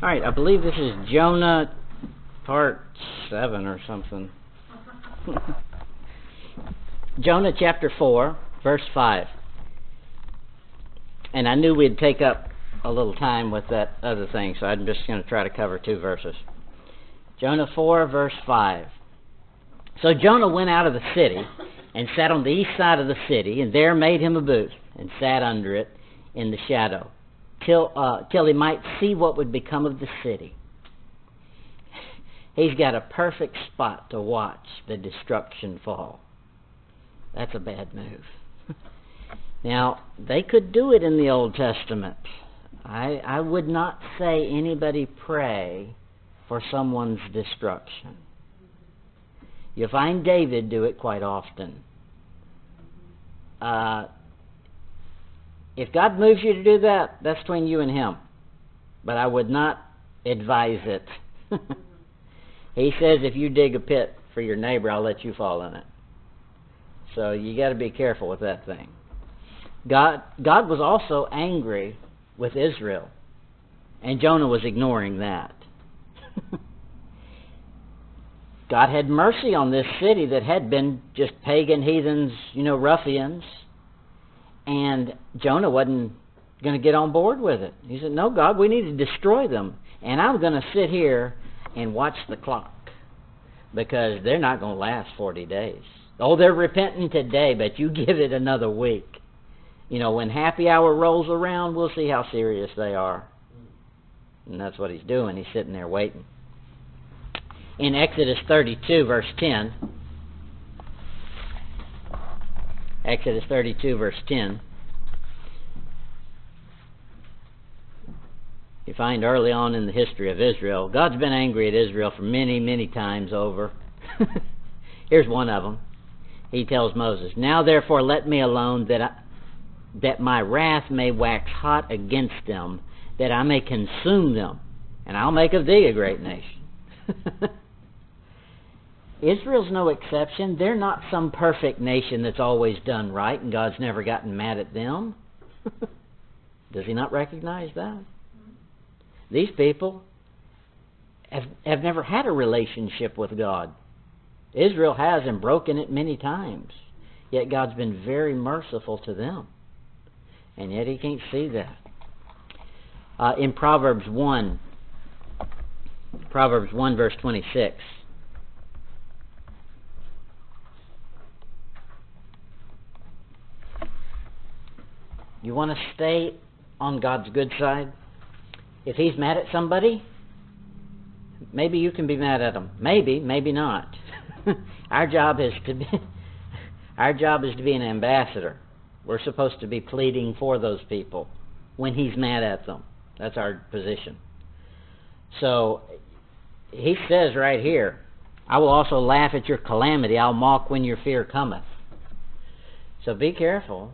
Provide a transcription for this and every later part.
All right, I believe this is Jonah part 7 or something. Jonah chapter 4, verse 5. And I knew we'd take up a little time with that other thing, so I'm just going to try to cover two verses. Jonah 4, verse 5. So Jonah went out of the city and sat on the east side of the city, and there made him a booth, and sat under it in the shadow till uh, till he might see what would become of the city. He's got a perfect spot to watch the destruction fall. That's a bad move. now, they could do it in the Old Testament. I, I would not say anybody pray for someone's destruction. You find David do it quite often. Uh, if God moves you to do that, that's between you and Him. But I would not advise it. he says if you dig a pit for your neighbor, I'll let you fall in it. So you got to be careful with that thing. God God was also angry with Israel, and Jonah was ignoring that. God had mercy on this city that had been just pagan heathens, you know, ruffians and Jonah wasn't going to get on board with it. He said, No, God, we need to destroy them. And I'm going to sit here and watch the clock because they're not going to last 40 days. Oh, they're repenting today, but you give it another week. You know, when happy hour rolls around, we'll see how serious they are. And that's what he's doing. He's sitting there waiting. In Exodus 32, verse 10, Exodus 32, verse 10. You find early on in the history of Israel, God's been angry at Israel for many, many times over. Here's one of them. He tells Moses, Now therefore let me alone, that, I, that my wrath may wax hot against them, that I may consume them, and I'll make of thee a great nation. Israel's no exception. They're not some perfect nation that's always done right and God's never gotten mad at them. Does he not recognize that? These people have, have never had a relationship with God. Israel has and broken it many times. Yet God's been very merciful to them. And yet he can't see that. Uh, in Proverbs 1, Proverbs 1, verse 26. You want to stay on God's good side? If He's mad at somebody, maybe you can be mad at him. Maybe, maybe not. our job is to be our job is to be an ambassador. We're supposed to be pleading for those people when he's mad at them. That's our position. So he says right here, I will also laugh at your calamity. I'll mock when your fear cometh. So be careful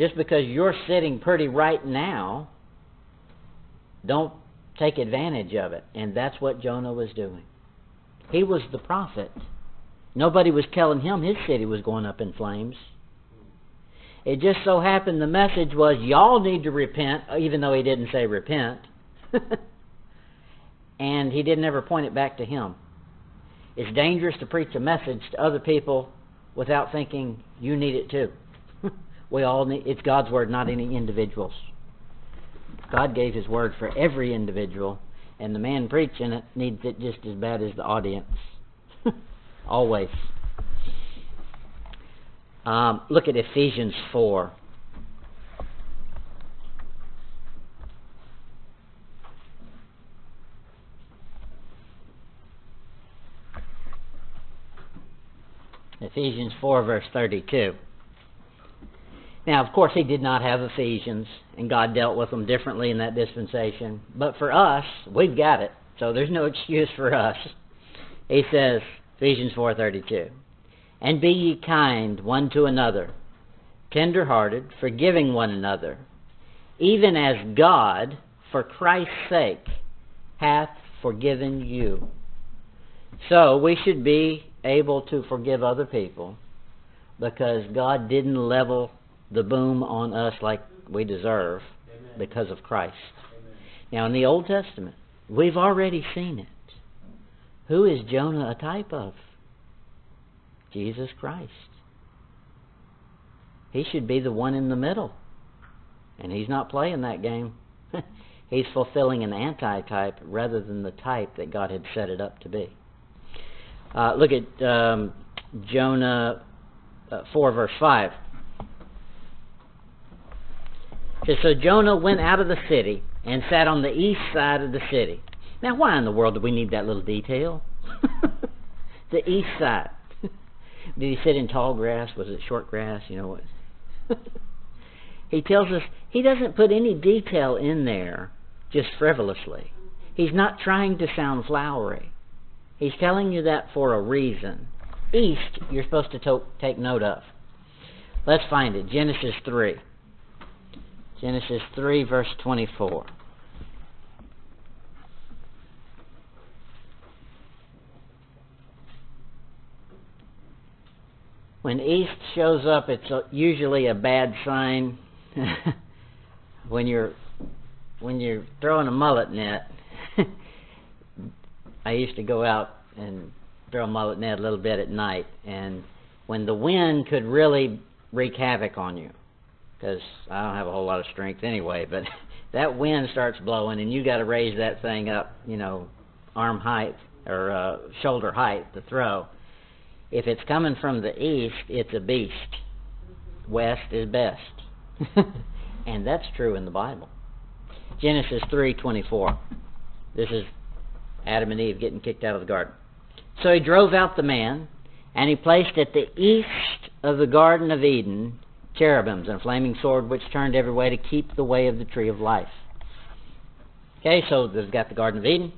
just because you're sitting pretty right now, don't take advantage of it. And that's what Jonah was doing. He was the prophet. Nobody was telling him his city was going up in flames. It just so happened the message was, y'all need to repent, even though he didn't say repent. and he didn't ever point it back to him. It's dangerous to preach a message to other people without thinking you need it too. We all need, it's God's word, not any individuals. God gave his word for every individual, and the man preaching it needs it just as bad as the audience. Always. Um, look at Ephesians 4. Ephesians 4, verse 32. Now, of course, he did not have Ephesians, and God dealt with them differently in that dispensation. But for us, we've got it, so there's no excuse for us. He says, Ephesians 4:32, "And be ye kind one to another, tender-hearted, forgiving one another, even as God, for Christ's sake, hath forgiven you." So we should be able to forgive other people because God didn't level the boom on us like we deserve Amen. because of Christ. Amen. Now, in the Old Testament, We've already seen it. Who is Jonah a type of? Jesus Christ. He should be the one in the middle. And he's not playing that game. he's fulfilling an anti-type rather than the type that God had set it up to be. Uh, look at um, Jonah uh, 4, verse 5. It says, So Jonah went out of the city and sat on the east side of the city. Now, why in the world do we need that little detail? the east side. Did he sit in tall grass? Was it short grass? You know what? he tells us he doesn't put any detail in there just frivolously. He's not trying to sound flowery. He's telling you that for a reason. East, you're supposed to to- take note of. Let's find it. Genesis 3. Genesis 3, verse 24. When east shows up, it's usually a bad sign. when you're when you're throwing a mullet net, I used to go out and throw a mullet net a little bit at night, and when the wind could really wreak havoc on you, because I don't have a whole lot of strength anyway, but that wind starts blowing, and you got to raise that thing up, you know, arm height or uh, shoulder height to throw. If it's coming from the east, it's a beast. West is best, and that's true in the Bible. Genesis three twenty four. This is Adam and Eve getting kicked out of the garden. So he drove out the man, and he placed at the east of the Garden of Eden cherubims and a flaming sword which turned every way to keep the way of the tree of life. Okay, so they've got the Garden of Eden.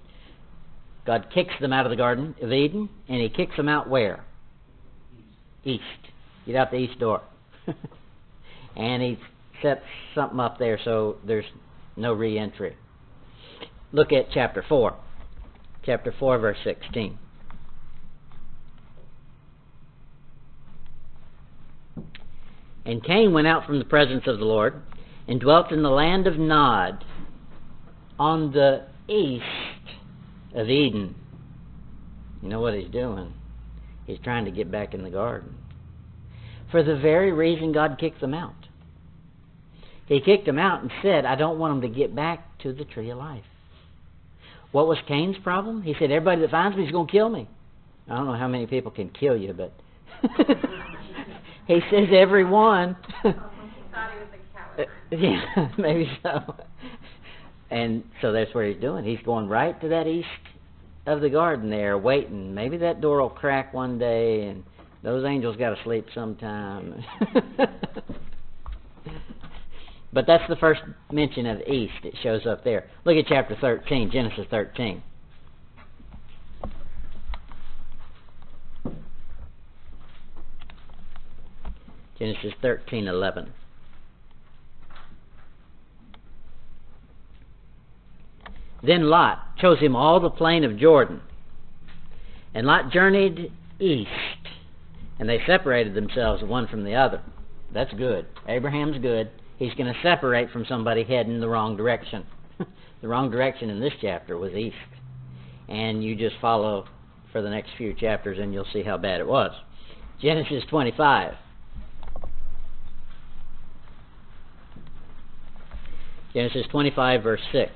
God kicks them out of the Garden of Eden, and he kicks them out where? East. Get out the east door. and he sets something up there so there's no re entry. Look at chapter 4 chapter 4, verse 16. And Cain went out from the presence of the Lord and dwelt in the land of Nod on the east of Eden. You know what he's doing? He's trying to get back in the garden. For the very reason God kicked them out. He kicked them out and said, I don't want them to get back to the tree of life. What was Cain's problem? He said, Everybody that finds me is going to kill me. I don't know how many people can kill you, but he says everyone. Uh, yeah, maybe so. And so that's what he's doing. He's going right to that east of the garden there, waiting. Maybe that door will crack one day, and those angels got to sleep sometime. But that's the first mention of east. It shows up there. Look at chapter 13, Genesis 13. Genesis 13:11. Then Lot chose him all the plain of Jordan. And Lot journeyed east, and they separated themselves one from the other. That's good. Abraham's good he's going to separate from somebody heading the wrong direction. the wrong direction in this chapter was east. And you just follow for the next few chapters and you'll see how bad it was. Genesis 25. Genesis 25, verse 6.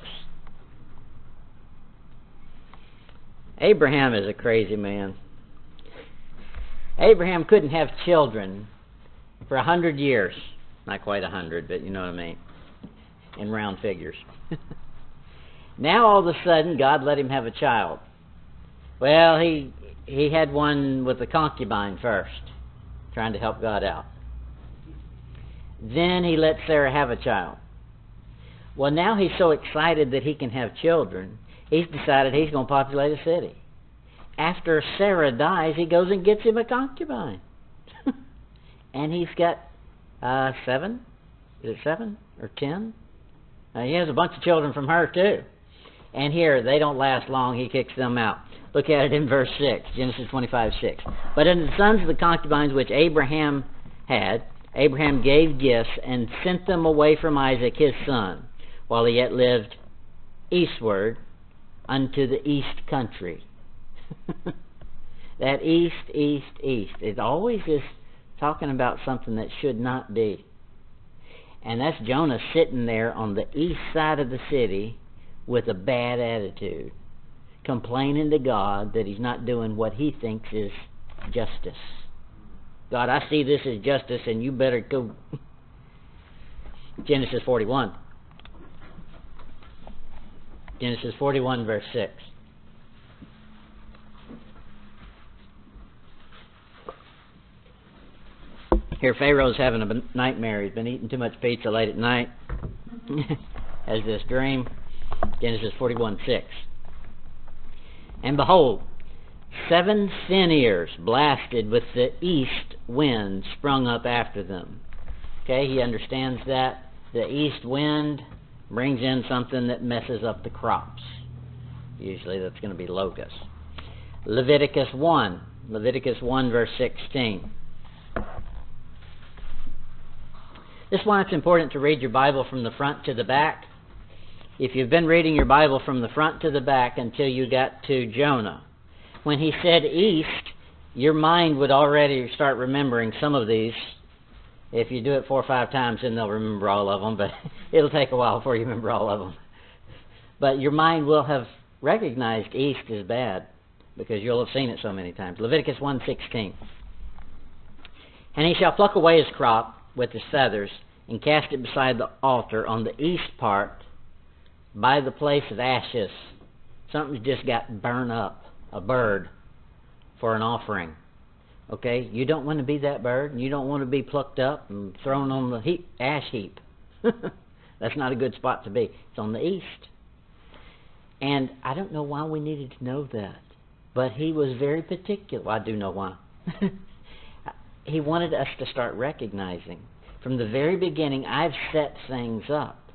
Abraham is a crazy man. Abraham couldn't have children for a hundred years. Not quite a hundred, but you know what I mean. In round figures. now all of a sudden God let him have a child. Well, he he had one with a concubine first, trying to help God out. Then he let Sarah have a child. Well, now he's so excited that he can have children, he's decided he's going to populate a city. After Sarah dies, he goes and gets him a concubine. and he's got uh, seven? Is it seven or ten? Uh, he has a bunch of children from her too. And here, they don't last long. He kicks them out. Look at it in verse 6, Genesis 25, 6. But in the sons of the concubines which Abraham had, Abraham gave gifts and sent them away from Isaac his son, while he yet lived eastward unto the east country. that east, east, east. It always is talking about something that should not be. And that's Jonah sitting there on the east side of the city with a bad attitude, complaining to God that he's not doing what he thinks is justice. God, I see this as justice, and you better go. Genesis 41. Genesis 41, verse 6. Here, Pharaoh's having a nightmare. He's been eating too much pizza late at night. Has this dream. Genesis 41 6. And behold, seven sin ears blasted with the east wind sprung up after them. Okay, he understands that. The east wind brings in something that messes up the crops. Usually that's going to be locusts. Leviticus 1. Leviticus 1, verse 16. This is why it's important to read your Bible from the front to the back. If you've been reading your Bible from the front to the back until you got to Jonah, when he said east, your mind would already start remembering some of these. If you do it four or five times, then they'll remember all of them, but it'll take a while before you remember all of them. But your mind will have recognized east as bad because you'll have seen it so many times. Leviticus 1:16. And he shall pluck away his crop with his feathers and cast it beside the altar on the east part by the place of ashes. Something's just got burned up, a bird, for an offering. Okay? You don't want to be that bird. You don't want to be plucked up and thrown on the heap, ash heap. That's not a good spot to be. It's on the east. And I don't know why we needed to know that. But he was very particular. Well, I do know why. he wanted us to start recognizing from the very beginning I've set things up.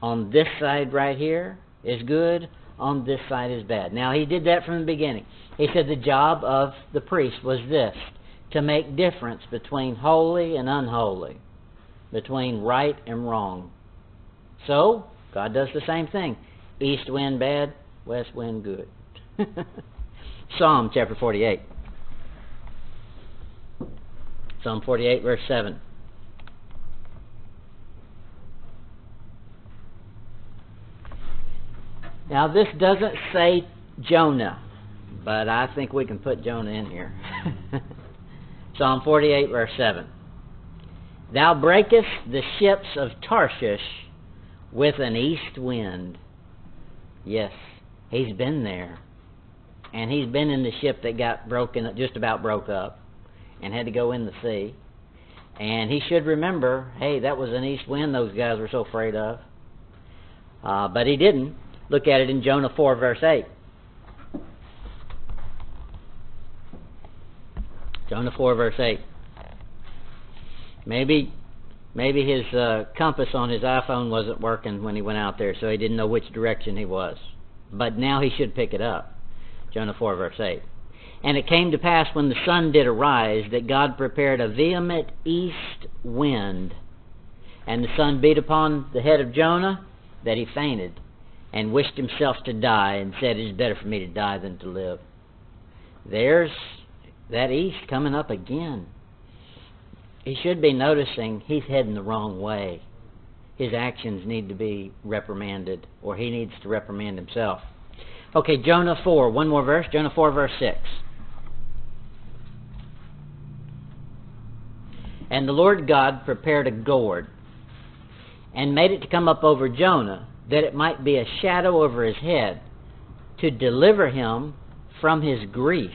On this side right here is good, on this side is bad. Now he did that from the beginning. He said the job of the priest was this to make difference between holy and unholy, between right and wrong. So, God does the same thing. East wind bad, west wind good. Psalm chapter 48. Psalm 48, verse 7. Now, this doesn't say Jonah, but I think we can put Jonah in here. Psalm 48, verse 7. Thou breakest the ships of Tarshish with an east wind. Yes, he's been there. And he's been in the ship that got broken, just about broke up and had to go in the sea. And he should remember, hey, that was an east wind those guys were so afraid of. Uh, but he didn't. Look at it in Jonah 4, verse 8. Jonah 4, verse 8. Maybe maybe his uh, compass on his iPhone wasn't working when he went out there, so he didn't know which direction he was. But now he should pick it up. Jonah 4, verse 8. And it came to pass when the sun did arise that God prepared a vehement east wind, and the sun beat upon the head of Jonah, that he fainted, and wished himself to die, and said, It is better for me to die than to live. There's that east coming up again. He should be noticing he's heading the wrong way. His actions need to be reprimanded, or he needs to reprimand himself. Okay, Jonah 4, one more verse. Jonah 4, verse 6. And the Lord God prepared a gourd and made it to come up over Jonah, that it might be a shadow over his head, to deliver him from his grief.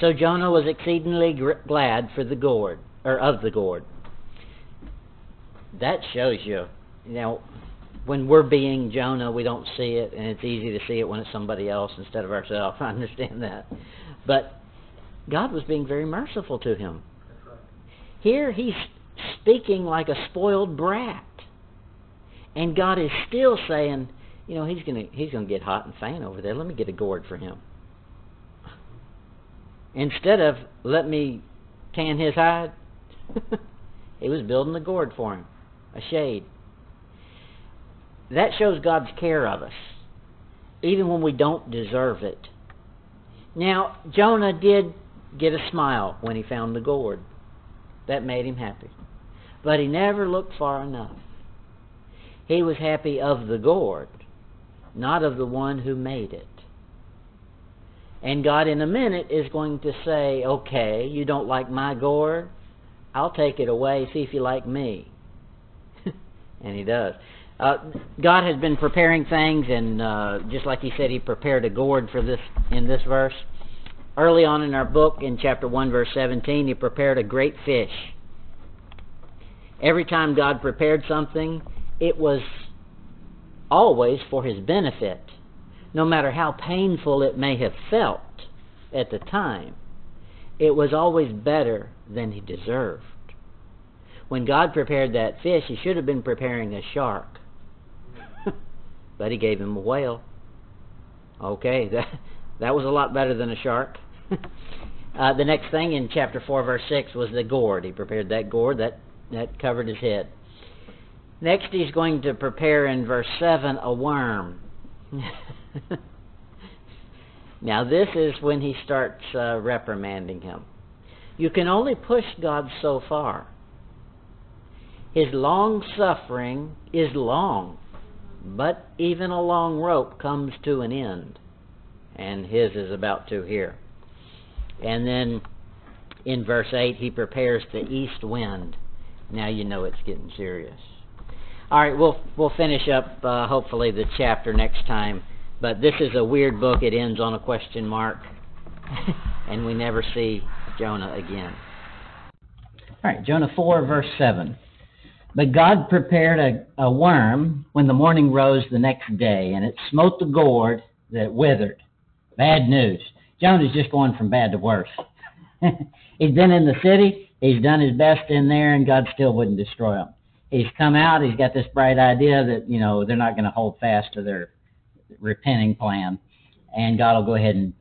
So Jonah was exceedingly glad for the gourd, or of the gourd. That shows you, you know, when we're being Jonah, we don't see it, and it's easy to see it when it's somebody else instead of ourselves. I understand that. But God was being very merciful to him. Here he's speaking like a spoiled brat. And God is still saying, you know, he's gonna he's gonna get hot and faint over there. Let me get a gourd for him. Instead of let me tan his hide, he was building a gourd for him, a shade. That shows God's care of us. even when we don't deserve it. Now, Jonah did get a smile when he found the gourd. That made him happy. But he never looked far enough. He was happy of the gourd, not of the one who made it. And God, in a minute, is going to say, Okay, you don't like my gourd? I'll take it away, see if you like me. and He does. Uh, God has been preparing things, and uh, just like He said, He prepared a gourd for this in this verse. Early on in our book, in chapter 1, verse 17, He prepared a great fish. Every time God prepared something, it was always for His benefit no matter how painful it may have felt at the time, it was always better than he deserved. When God prepared that fish, he should have been preparing a shark. but he gave him a whale. Okay, that, that was a lot better than a shark. uh, the next thing in chapter 4, verse 6 was the gourd. He prepared that gourd, that, that covered his head. Next, he's going to prepare in verse 7 a worm. now, this is when he starts uh, reprimanding him. You can only push God so far. His long suffering is long, but even a long rope comes to an end, and his is about to here. And then in verse 8, he prepares the east wind. Now you know it's getting serious. All right, we'll we'll finish up uh, hopefully the chapter next time. But this is a weird book. It ends on a question mark, and we never see Jonah again. All right, Jonah 4, verse 7. But God prepared a, a worm when the morning rose the next day, and it smote the gourd that withered. Bad news. Jonah's just going from bad to worse. he's been in the city, he's done his best in there, and God still wouldn't destroy him. He's come out, he's got this bright idea that, you know, they're not going to hold fast to their repenting plan, and God will go ahead and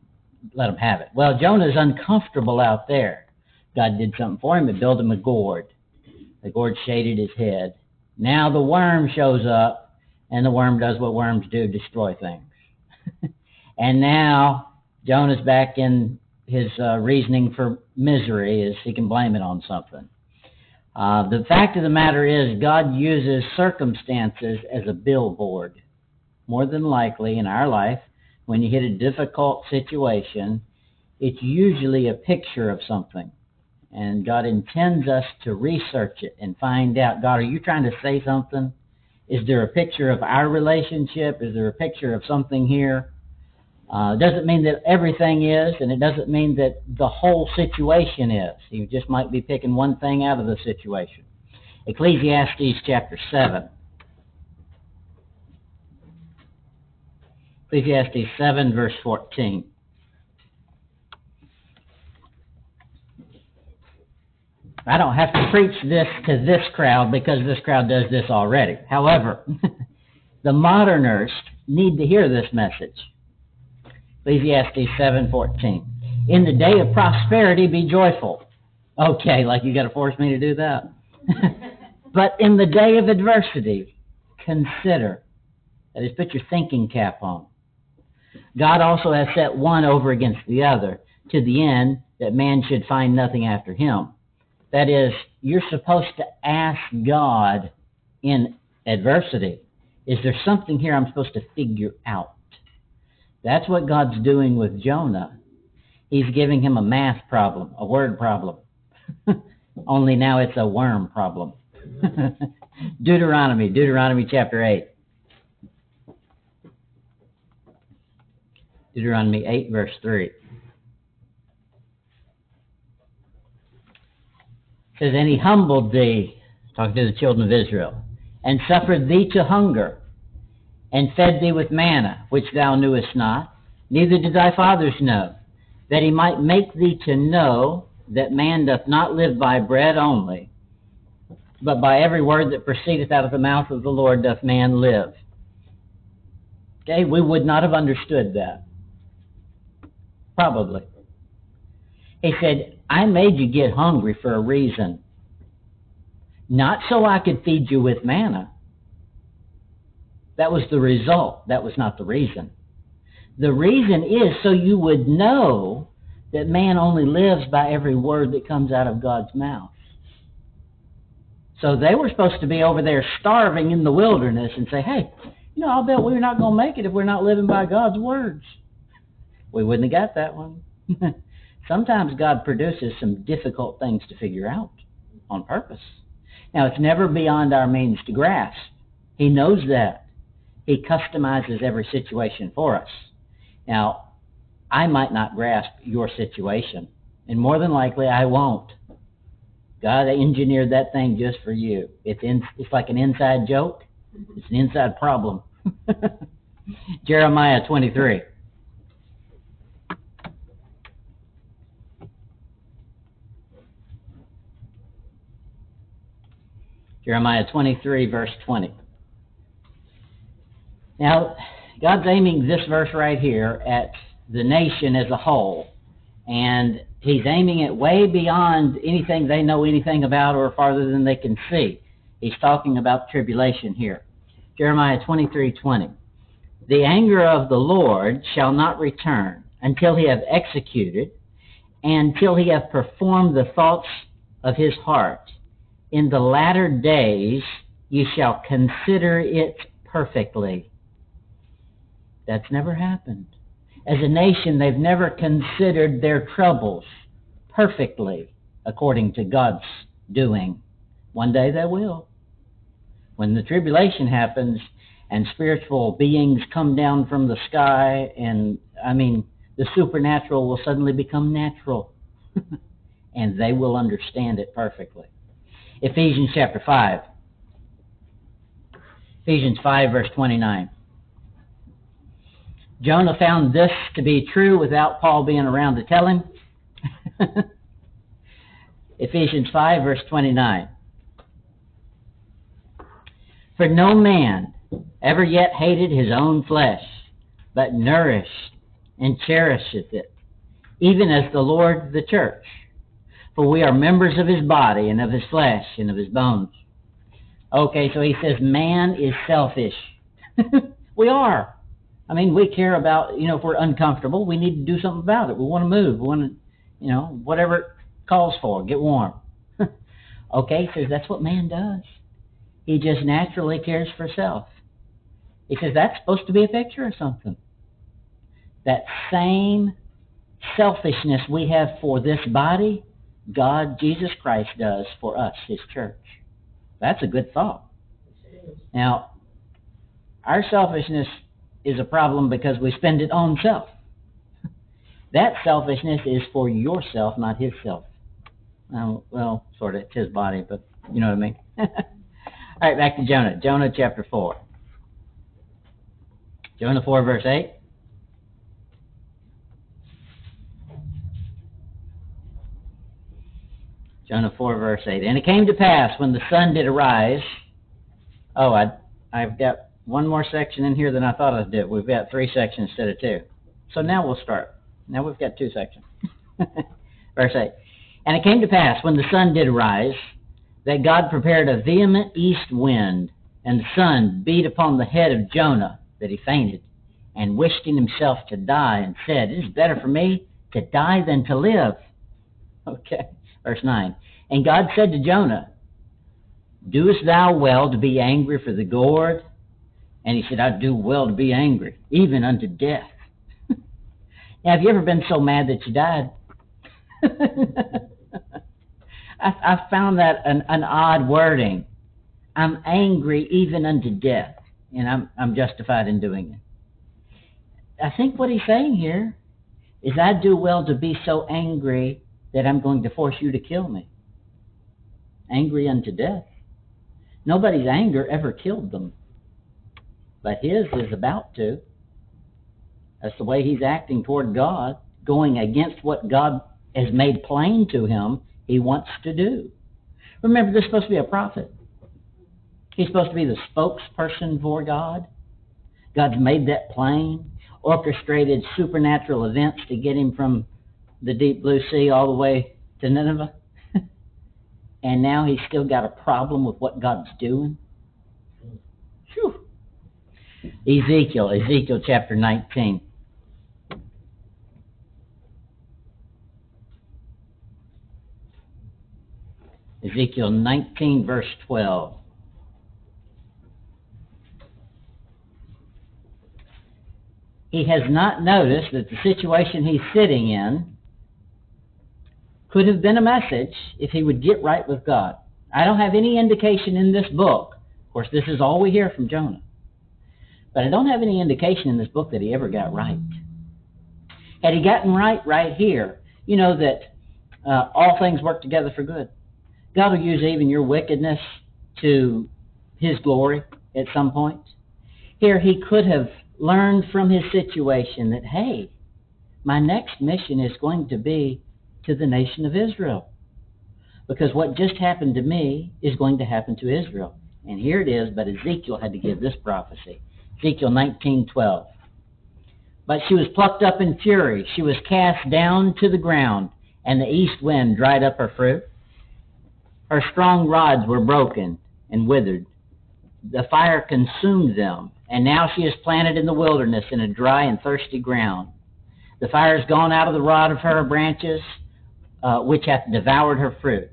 let him have it. Well, Jonah's uncomfortable out there. God did something for him. He built him a gourd. The gourd shaded his head. Now the worm shows up, and the worm does what worms do destroy things. and now Jonah's back in his uh, reasoning for misery is he can blame it on something. Uh, the fact of the matter is, God uses circumstances as a billboard more than likely in our life, when you hit a difficult situation, it's usually a picture of something. And God intends us to research it and find out God, are you trying to say something? Is there a picture of our relationship? Is there a picture of something here? Uh, it doesn't mean that everything is, and it doesn't mean that the whole situation is. You just might be picking one thing out of the situation. Ecclesiastes chapter 7. Ecclesiastes 7, verse 14. I don't have to preach this to this crowd because this crowd does this already. However, the moderners need to hear this message. Ecclesiastes 7:14. In the day of prosperity be joyful. Okay, like you got to force me to do that. but in the day of adversity, consider. That is, put your thinking cap on. God also has set one over against the other, to the end that man should find nothing after him. That is, you're supposed to ask God in adversity, is there something here I'm supposed to figure out? That's what God's doing with Jonah. He's giving him a math problem, a word problem. Only now it's a worm problem. Deuteronomy, Deuteronomy chapter 8. Deuteronomy 8, verse 3. Says, And he humbled thee, talking to the children of Israel, and suffered thee to hunger, and fed thee with manna, which thou knewest not, neither did thy fathers know, that he might make thee to know that man doth not live by bread only, but by every word that proceedeth out of the mouth of the Lord doth man live. Okay, we would not have understood that. Probably. He said, I made you get hungry for a reason. Not so I could feed you with manna. That was the result. That was not the reason. The reason is so you would know that man only lives by every word that comes out of God's mouth. So they were supposed to be over there starving in the wilderness and say, hey, you know, I'll bet we're not going to make it if we're not living by God's words. We wouldn't have got that one. Sometimes God produces some difficult things to figure out on purpose. Now, it's never beyond our means to grasp. He knows that. He customizes every situation for us. Now, I might not grasp your situation, and more than likely I won't. God engineered that thing just for you. It's in, it's like an inside joke. It's an inside problem. Jeremiah 23. Jeremiah 23, verse 20. Now, God's aiming this verse right here at the nation as a whole, and He's aiming it way beyond anything they know anything about or farther than they can see. He's talking about tribulation here. Jeremiah 23:20. The anger of the Lord shall not return until he have executed, until he have performed the thoughts of his heart. In the latter days you shall consider it perfectly. That's never happened. As a nation, they've never considered their troubles perfectly according to God's doing. One day they will. When the tribulation happens and spiritual beings come down from the sky, and I mean, the supernatural will suddenly become natural. and they will understand it perfectly. Ephesians chapter 5. Ephesians 5, verse 29. Jonah found this to be true without Paul being around to tell him. Ephesians 5, verse 29. For no man ever yet hated his own flesh, but nourished and cherisheth it, even as the Lord the church. For we are members of his body and of his flesh and of his bones. Okay, so he says man is selfish. we are. I mean, we care about, you know, if we're uncomfortable, we need to do something about it. We want to move. We want to, you know, whatever it calls for, get warm. okay, so that's what man does. He just naturally cares for self. He says that's supposed to be a picture of something. That same selfishness we have for this body, God, Jesus Christ, does for us, His church. That's a good thought. Now, our selfishness is a problem because we spend it on self. That selfishness is for yourself, not his self. Um, well, sort of, it's his body, but you know what I mean. All right, back to Jonah. Jonah chapter 4. Jonah 4, verse 8. Jonah 4, verse 8. And it came to pass when the sun did arise. Oh, I, I've got one more section in here than I thought I'd do. We've got three sections instead of two. So now we'll start. Now we've got two sections. Verse 8. And it came to pass, when the sun did rise, that God prepared a vehement east wind, and the sun beat upon the head of Jonah, that he fainted, and wished in himself to die, and said, It is better for me to die than to live. Okay. Verse 9. And God said to Jonah, Doest thou well to be angry for the gourd? And he said, I'd do well to be angry, even unto death. now, have you ever been so mad that you died? I, I found that an, an odd wording. I'm angry even unto death, and I'm, I'm justified in doing it. I think what he's saying here is I do well to be so angry that I'm going to force you to kill me. Angry unto death. Nobody's anger ever killed them but his is about to. That's the way he's acting toward God, going against what God has made plain to him he wants to do. Remember, this is supposed to be a prophet. He's supposed to be the spokesperson for God. God's made that plain, orchestrated supernatural events to get him from the deep blue sea all the way to Nineveh. and now he's still got a problem with what God's doing. Ezekiel, Ezekiel chapter 19. Ezekiel 19, verse 12. He has not noticed that the situation he's sitting in could have been a message if he would get right with God. I don't have any indication in this book. Of course, this is all we hear from Jonah but I don't have any indication in this book that he ever got right. Had he gotten right right here, you know that uh, all things work together for good. God will use even your wickedness to his glory at some point. Here, he could have learned from his situation that, hey, my next mission is going to be to the nation of Israel. Because what just happened to me is going to happen to Israel. And here it is, but Ezekiel had to give this prophecy. Ezekiel 19:12. But she was plucked up in fury, she was cast down to the ground, and the east wind dried up her fruit. Her strong rods were broken and withered. The fire consumed them, and now she is planted in the wilderness in a dry and thirsty ground. The fire has gone out of the rod of her branches, uh, which hath devoured her fruit,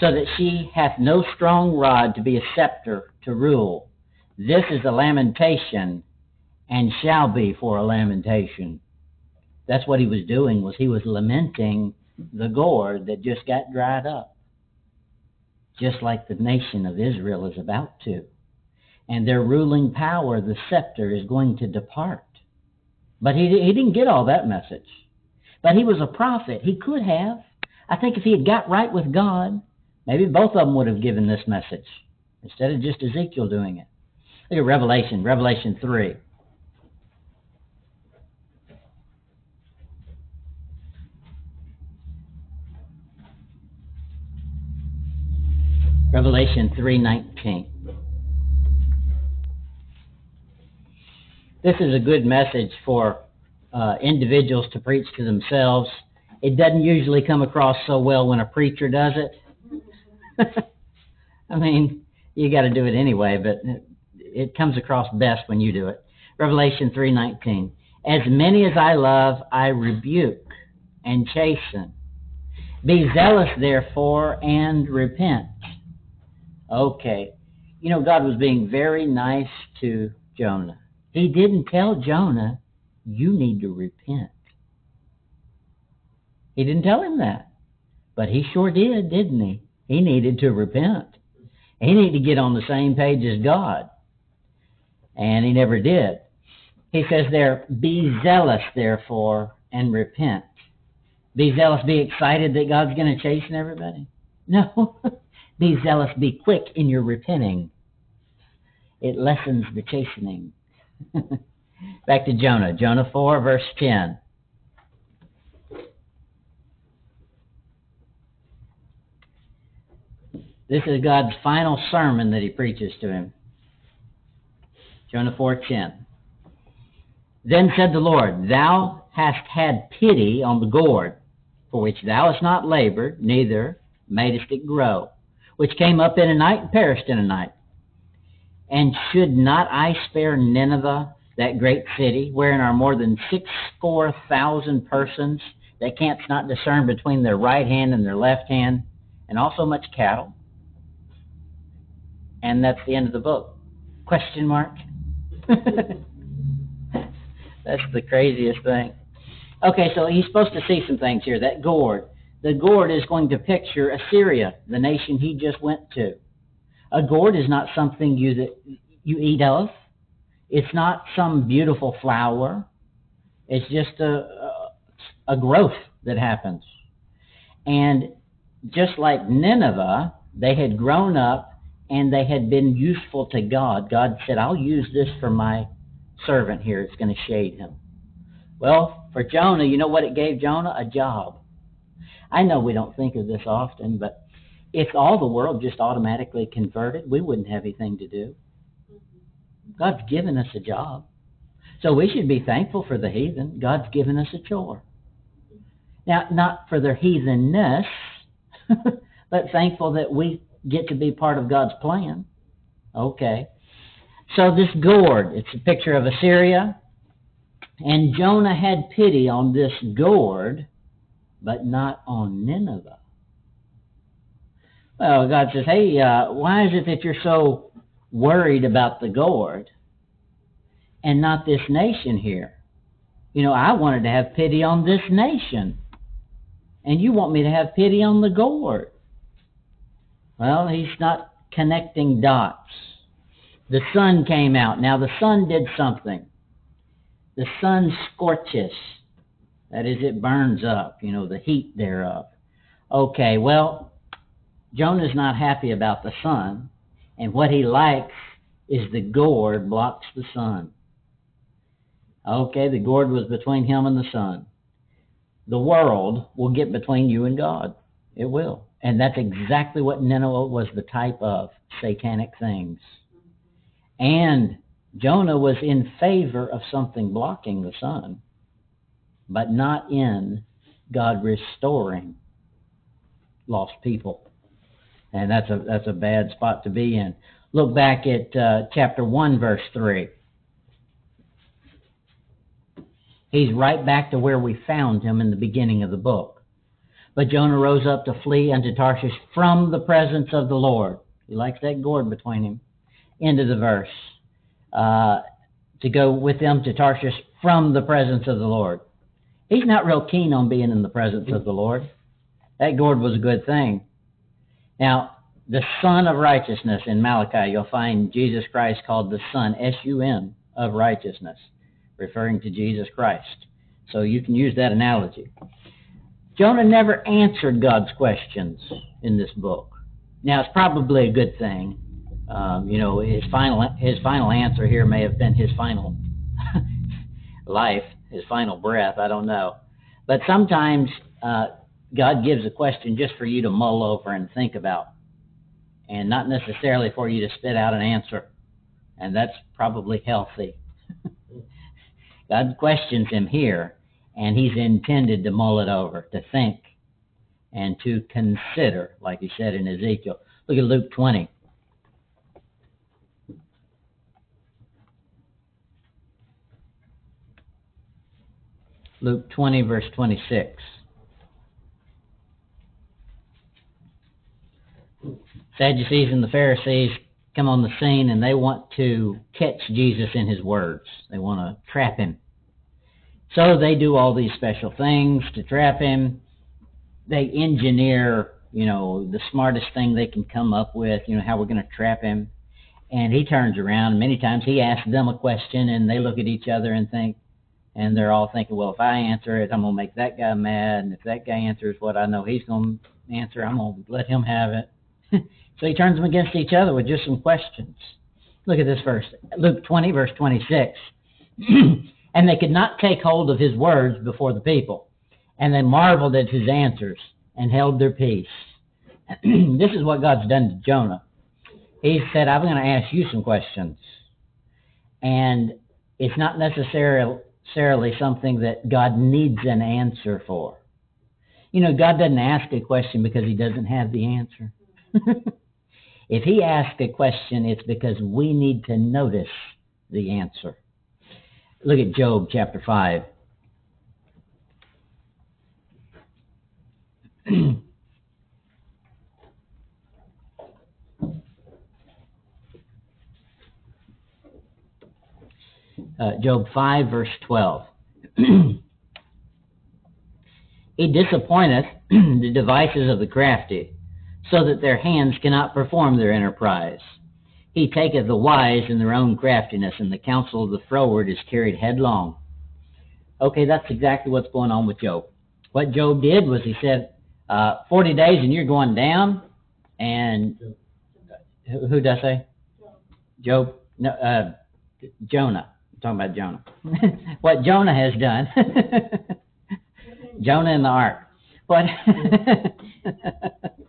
so that she hath no strong rod to be a scepter to rule. This is a lamentation, and shall be for a lamentation. That's what he was doing, was he was lamenting the gourd that just got dried up, just like the nation of Israel is about to. And their ruling power, the scepter, is going to depart. But he, he didn't get all that message. But he was a prophet. He could have. I think if he had got right with God, maybe both of them would have given this message instead of just Ezekiel doing it. Look at Revelation, Revelation 3. Revelation 3:19. This is a good message for uh, individuals to preach to themselves. It doesn't usually come across so well when a preacher does it. I mean, you got to do it anyway, but it comes across best when you do it. Revelation 3:19. As many as I love, I rebuke and chasten. Be zealous therefore and repent. Okay. You know, God was being very nice to Jonah. He didn't tell Jonah, you need to repent. He didn't tell him that. But he sure did, didn't he? He needed to repent. He needed to get on the same page as God. And he never did. He says there, be zealous, therefore, and repent. Be zealous, be excited that God's going to chasten everybody. No. Be zealous, be quick in your repenting. It lessens the chastening. Back to Jonah. Jonah 4, verse 10. This is God's final sermon that he preaches to him. Jonah 4:10. Then said the Lord, Thou hast had pity on the gourd, for which thou hast not labored, neither madest it grow which came up in a night and perished in a night. And should not I spare Nineveh, that great city, wherein are more than six score thousand persons that canst not discern between their right hand and their left hand, and also much cattle? And that's the end of the book. Question mark? that's the craziest thing. Okay, so he's supposed to see some things here. That gourd the gourd is going to picture Assyria, the nation he just went to. A gourd is not something you that you eat of. It's not some beautiful flower. It's just a, a growth that happens. And just like Nineveh, they had grown up and they had been useful to God. God said, I'll use this for my servant here. It's going to shade him. Well, for Jonah, you know what it gave Jonah? A job. I know we don't think of this often, but if all the world just automatically converted, we wouldn't have anything to do. God's given us a job. So we should be thankful for the heathen. God's given us a chore. Now, not for their heathenness, but thankful that we get to be part of God's plan. Okay. So this gourd, it's a picture of Assyria. And Jonah had pity on this gourd but not on Nineveh. Well, God says, hey, uh, why is it that you're so worried about the gourd and not this nation here? You know, I wanted to have pity on this nation, and you want me to have pity on the gourd. Well, he's not connecting dots. The sun came out. Now, the sun did something. The sun scorches. That is, it burns up, you know, the heat thereof. Okay, well, Jonah's not happy about the sun, and what he likes is the gourd blocks the sun. Okay, the gourd was between him and the sun. The world will get between you and God. It will. And that's exactly what Nineveh was the type of satanic things. And Jonah was in favor of something blocking the sun, but not in God restoring lost people. And that's a that's a bad spot to be in. Look back at uh, chapter 1 verse 3. He's right back to where we found him in the beginning of the book. But Jonah rose up to flee unto Tarshish from the presence of the Lord. He likes that gourd between him. End of the verse. Uh, to go with them to Tarshish from the presence of the Lord. He's not real keen on being in the presence of the Lord. That gourd was a good thing. Now, the Sun of Righteousness in Malachi, you'll find Jesus Christ called the Sun, S U N, of Righteousness referring to Jesus Christ. So you can use that analogy. Jonah never answered God's questions in this book. Now it's probably a good thing. Um, you know, his final his final answer here may have been his final life, his final breath. I don't know, but sometimes uh, God gives a question just for you to mull over and think about, and not necessarily for you to spit out an answer, and that's probably healthy. God questions him here, and he's intended to mull it over, to think, and to consider, like he said in Ezekiel. Look at Luke 20. Luke 20, verse 26. Sadducees and the Pharisees come on the scene and they want to catch Jesus in his words. They want to trap him. So they do all these special things to trap him. They engineer, you know, the smartest thing they can come up with, you know, how we're going to trap him. And he turns around. Many times he asks them a question and they look at each other and think, and they're all thinking, well, if I answer it, I'm going to make that guy mad. And if that guy answers what I know he's going to answer, I'm going to let him have it. So he turns them against each other with just some questions. Look at this verse, Luke 20, verse 26. and they could not take hold of his words before the people. And they marveled at his answers and held their peace. this is what God's done to Jonah. He said, I'm going to ask you some questions. And it's not necessarily something that God needs an answer for. You know, God doesn't ask a question because he doesn't have the answer. If he asks a question, it's because we need to notice the answer. Look at Job chapter 5. uh, Job 5, verse 12. he disappointeth the devices of the crafty so that their hands cannot perform their enterprise. He taketh the wise in their own craftiness, and the counsel of the froward is carried headlong. Okay, that's exactly what's going on with Job. What Job did was he said, uh, 40 days and you're going down, and who, who does say? Job. No, uh, Jonah. I'm talking about Jonah. what Jonah has done. Jonah in the ark. What?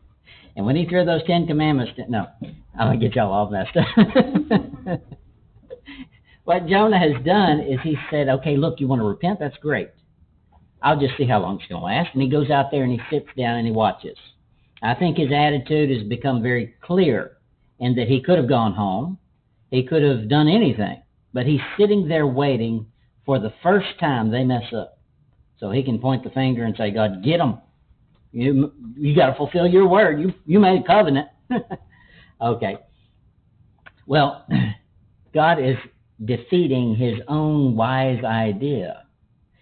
And when he threw those Ten Commandments, no, I'm gonna get y'all all messed up. what Jonah has done is he said, "Okay, look, you want to repent? That's great. I'll just see how long it's gonna last." And he goes out there and he sits down and he watches. I think his attitude has become very clear in that he could have gone home, he could have done anything, but he's sitting there waiting for the first time they mess up, so he can point the finger and say, "God, get them." You you got to fulfill your word. You you made a covenant. okay. Well, God is defeating his own wise idea.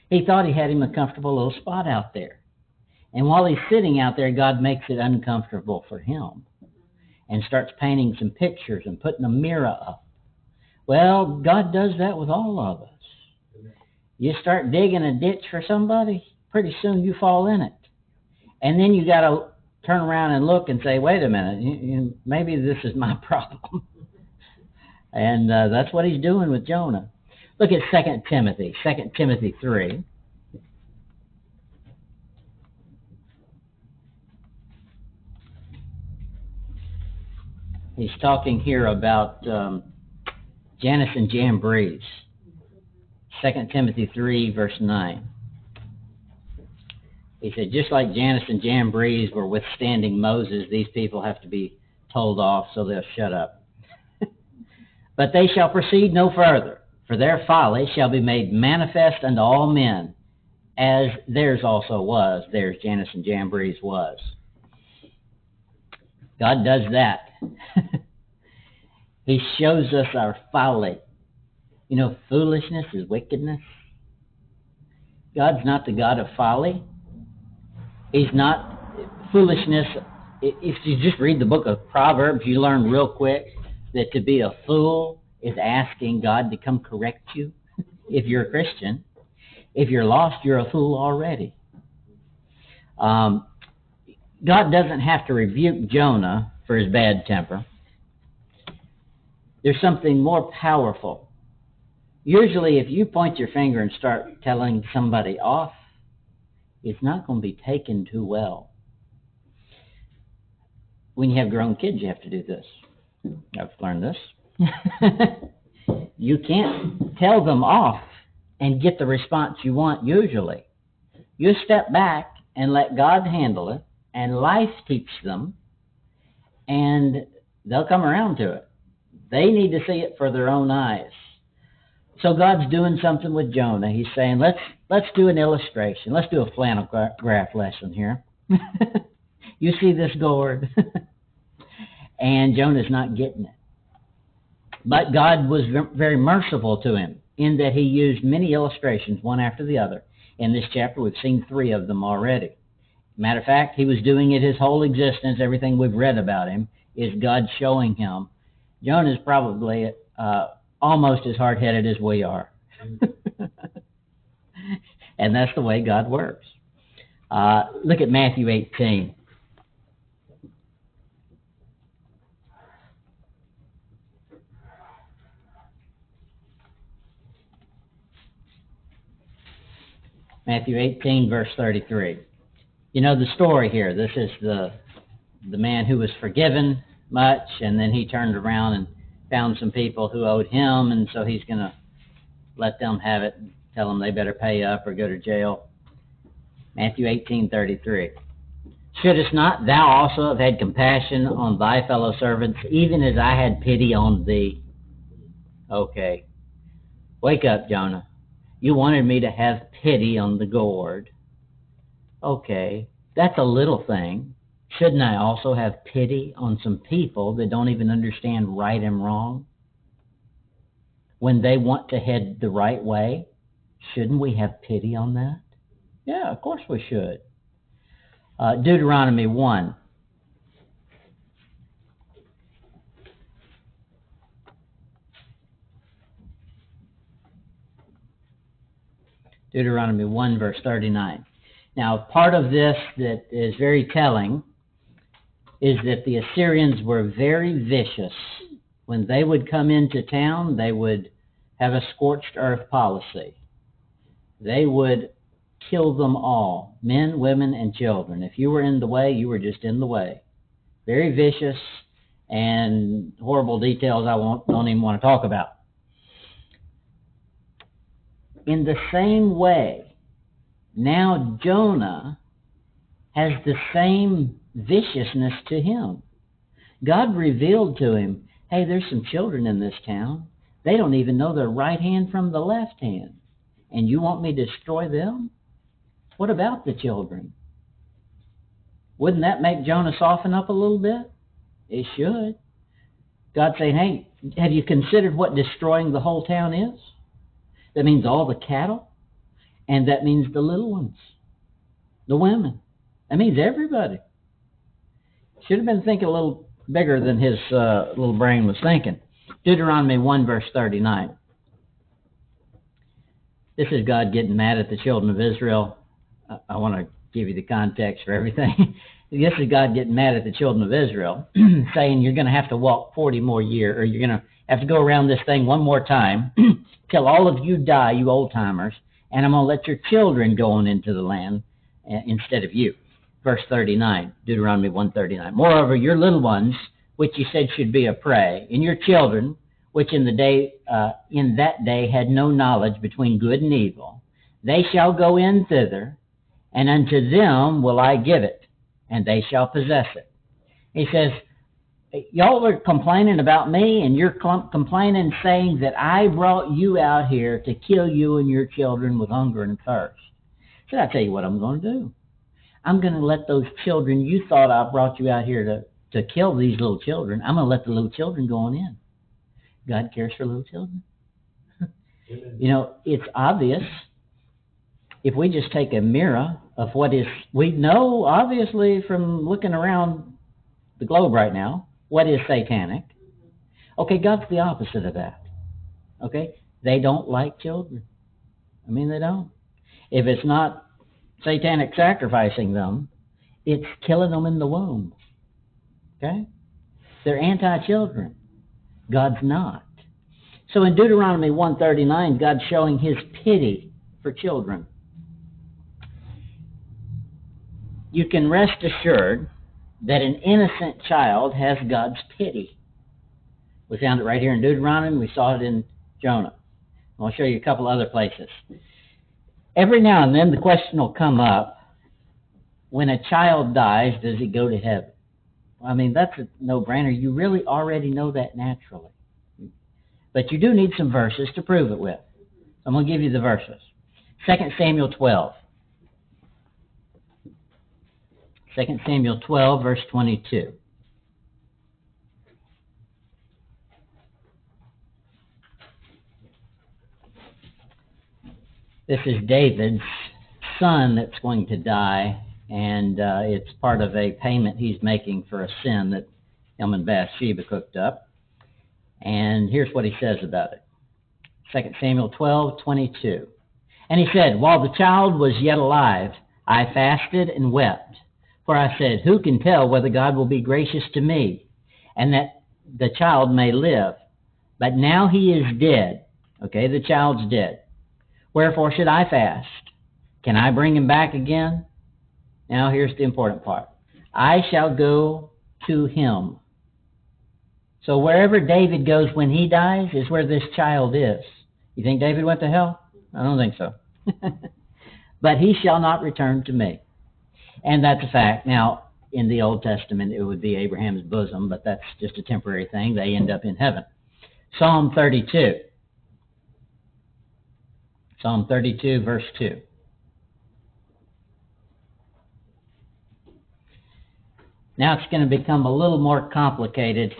He thought he had him a comfortable little spot out there. And while he's sitting out there, God makes it uncomfortable for him and starts painting some pictures and putting a mirror up. Well, God does that with all of us. You start digging a ditch for somebody, pretty soon you fall in it. And then you got to turn around and look and say, wait a minute, you, you, maybe this is my problem. and uh, that's what he's doing with Jonah. Look at 2 Timothy, 2 Timothy 3. He's talking here about um, Jannes and Jambres. 2 Timothy 3, verse 9. He said, just like Jannes and Jambres were withstanding Moses, these people have to be told off so they'll shut up. but they shall proceed no further, for their folly shall be made manifest unto all men, as theirs also was, theirs Jannes and Jambres was. God does that. he shows us our folly. You know, foolishness is wickedness. God's not the God of folly. He's not foolishness. If you just read the book of Proverbs, you learn real quick that to be a fool is asking God to come correct you if you're a Christian. If you're lost, you're a fool already. Um, God doesn't have to rebuke Jonah for his bad temper. There's something more powerful. Usually, if you point your finger and start telling somebody off, it's not going to be taken too well. When you have grown kids, you have to do this. I've learned this. you can't tell them off and get the response you want usually. You step back and let God handle it, and life teach them, and they'll come around to it. They need to see it for their own eyes. So God's doing something with Jonah. He's saying, let's let's do an illustration. Let's do a flannel graph lesson here. you see this gourd, and Jonah's not getting it. But God was very merciful to him in that he used many illustrations, one after the other. In this chapter, we've seen three of them already. Matter of fact, he was doing it his whole existence. Everything we've read about him is God showing him. Jonah's probably uh, almost as hard headed as we are. and that's the way God works. Uh, look at Matthew 18. Matthew 18, verse 33. You know the story here. This is the the man who was forgiven much, and then he turned around and found some people who owed him, and so he's going to let them have it tell them they better pay up or go to jail. Matthew 18:33. Shouldst not thou also have had compassion on thy fellow servants, even as I had pity on thee? Okay. Wake up, Jonah. You wanted me to have pity on the gourd. Okay. That's a little thing. Shouldn't I also have pity on some people that don't even understand right and wrong? When they want to head the right way, shouldn't we have pity on that? Yeah, of course we should. Uh, Deuteronomy 1. Deuteronomy 1, verse 39. Now, part of this that is very telling is that the Assyrians were very vicious. When they would come into town, they would have a scorched earth policy. They would kill them all men, women, and children. If you were in the way, you were just in the way. Very vicious and horrible details I won't, don't even want to talk about. In the same way, now Jonah has the same viciousness to him. God revealed to him, hey, there's some children in this town. They don't even know their right hand from the left hand. And you want me to destroy them? What about the children? Wouldn't that make Jonah soften up a little bit? It should. God saying, hey, have you considered what destroying the whole town is? That means all the cattle, and that means the little ones, the women. That means everybody. Should have been thinking a little bigger than his uh, little brain was thinking. Deuteronomy 1, verse 39. This is God getting mad at the children of Israel. I, want to give you the context for everything. this is God getting mad at the children of Israel, saying you're going to have to walk 40 more years, or you're going to have to go around this thing one more time till all of you die, you old timers, and I'm going to let your children go on into the land uh, instead of you. Verse 39, Deuteronomy 139. Moreover, your little ones, which you said should be a prey, and your children, which in the day uh, in that day had no knowledge between good and evil, they shall go in thither, and unto them will I give it, and they shall possess it. He says, y'all are complaining about me and you're complaining saying that I brought you out here to kill you and your children with hunger and thirst. So I tell you what I'm going to do. I'm going to let those children you thought I brought you out here to to kill these little children. I'm going to let the little children go on in. God cares for little children. you know, it's obvious if we just take a mirror of what is we know obviously from looking around the globe right now what is satanic. Okay, God's the opposite of that. Okay? They don't like children. I mean, they don't. If it's not satanic sacrificing them, it's killing them in the womb. Okay? They're anti-children. God's not. So in Deuteronomy 139, God's showing his pity for children. You can rest assured that an innocent child has God's pity. We found it right here in Deuteronomy. We saw it in Jonah. I'll show you a couple other places. Every now and then the question will come up when a child dies, does he go to heaven? I mean, that's a no brainer. You really already know that naturally. But you do need some verses to prove it with. I'm going to give you the verses. 2 Samuel 12. 2 Samuel 12, verse 22. This is David's son that's going to die, and uh, it's part of a payment he's making for a sin that him and Bathsheba cooked up. And here's what he says about it 2 Samuel 12, 22. And he said, While the child was yet alive, I fasted and wept. For I said, Who can tell whether God will be gracious to me, and that the child may live? But now he is dead. Okay, the child's dead. Wherefore should I fast? Can I bring him back again? Now here's the important part. I shall go to him. So wherever David goes when he dies is where this child is. You think David went to hell? I don't think so. but he shall not return to me. And that's a fact. Now, in the Old Testament, it would be Abraham's bosom, but that's just a temporary thing. They end up in heaven. Psalm 32. Psalm 32, verse 2. Now it's going to become a little more complicated,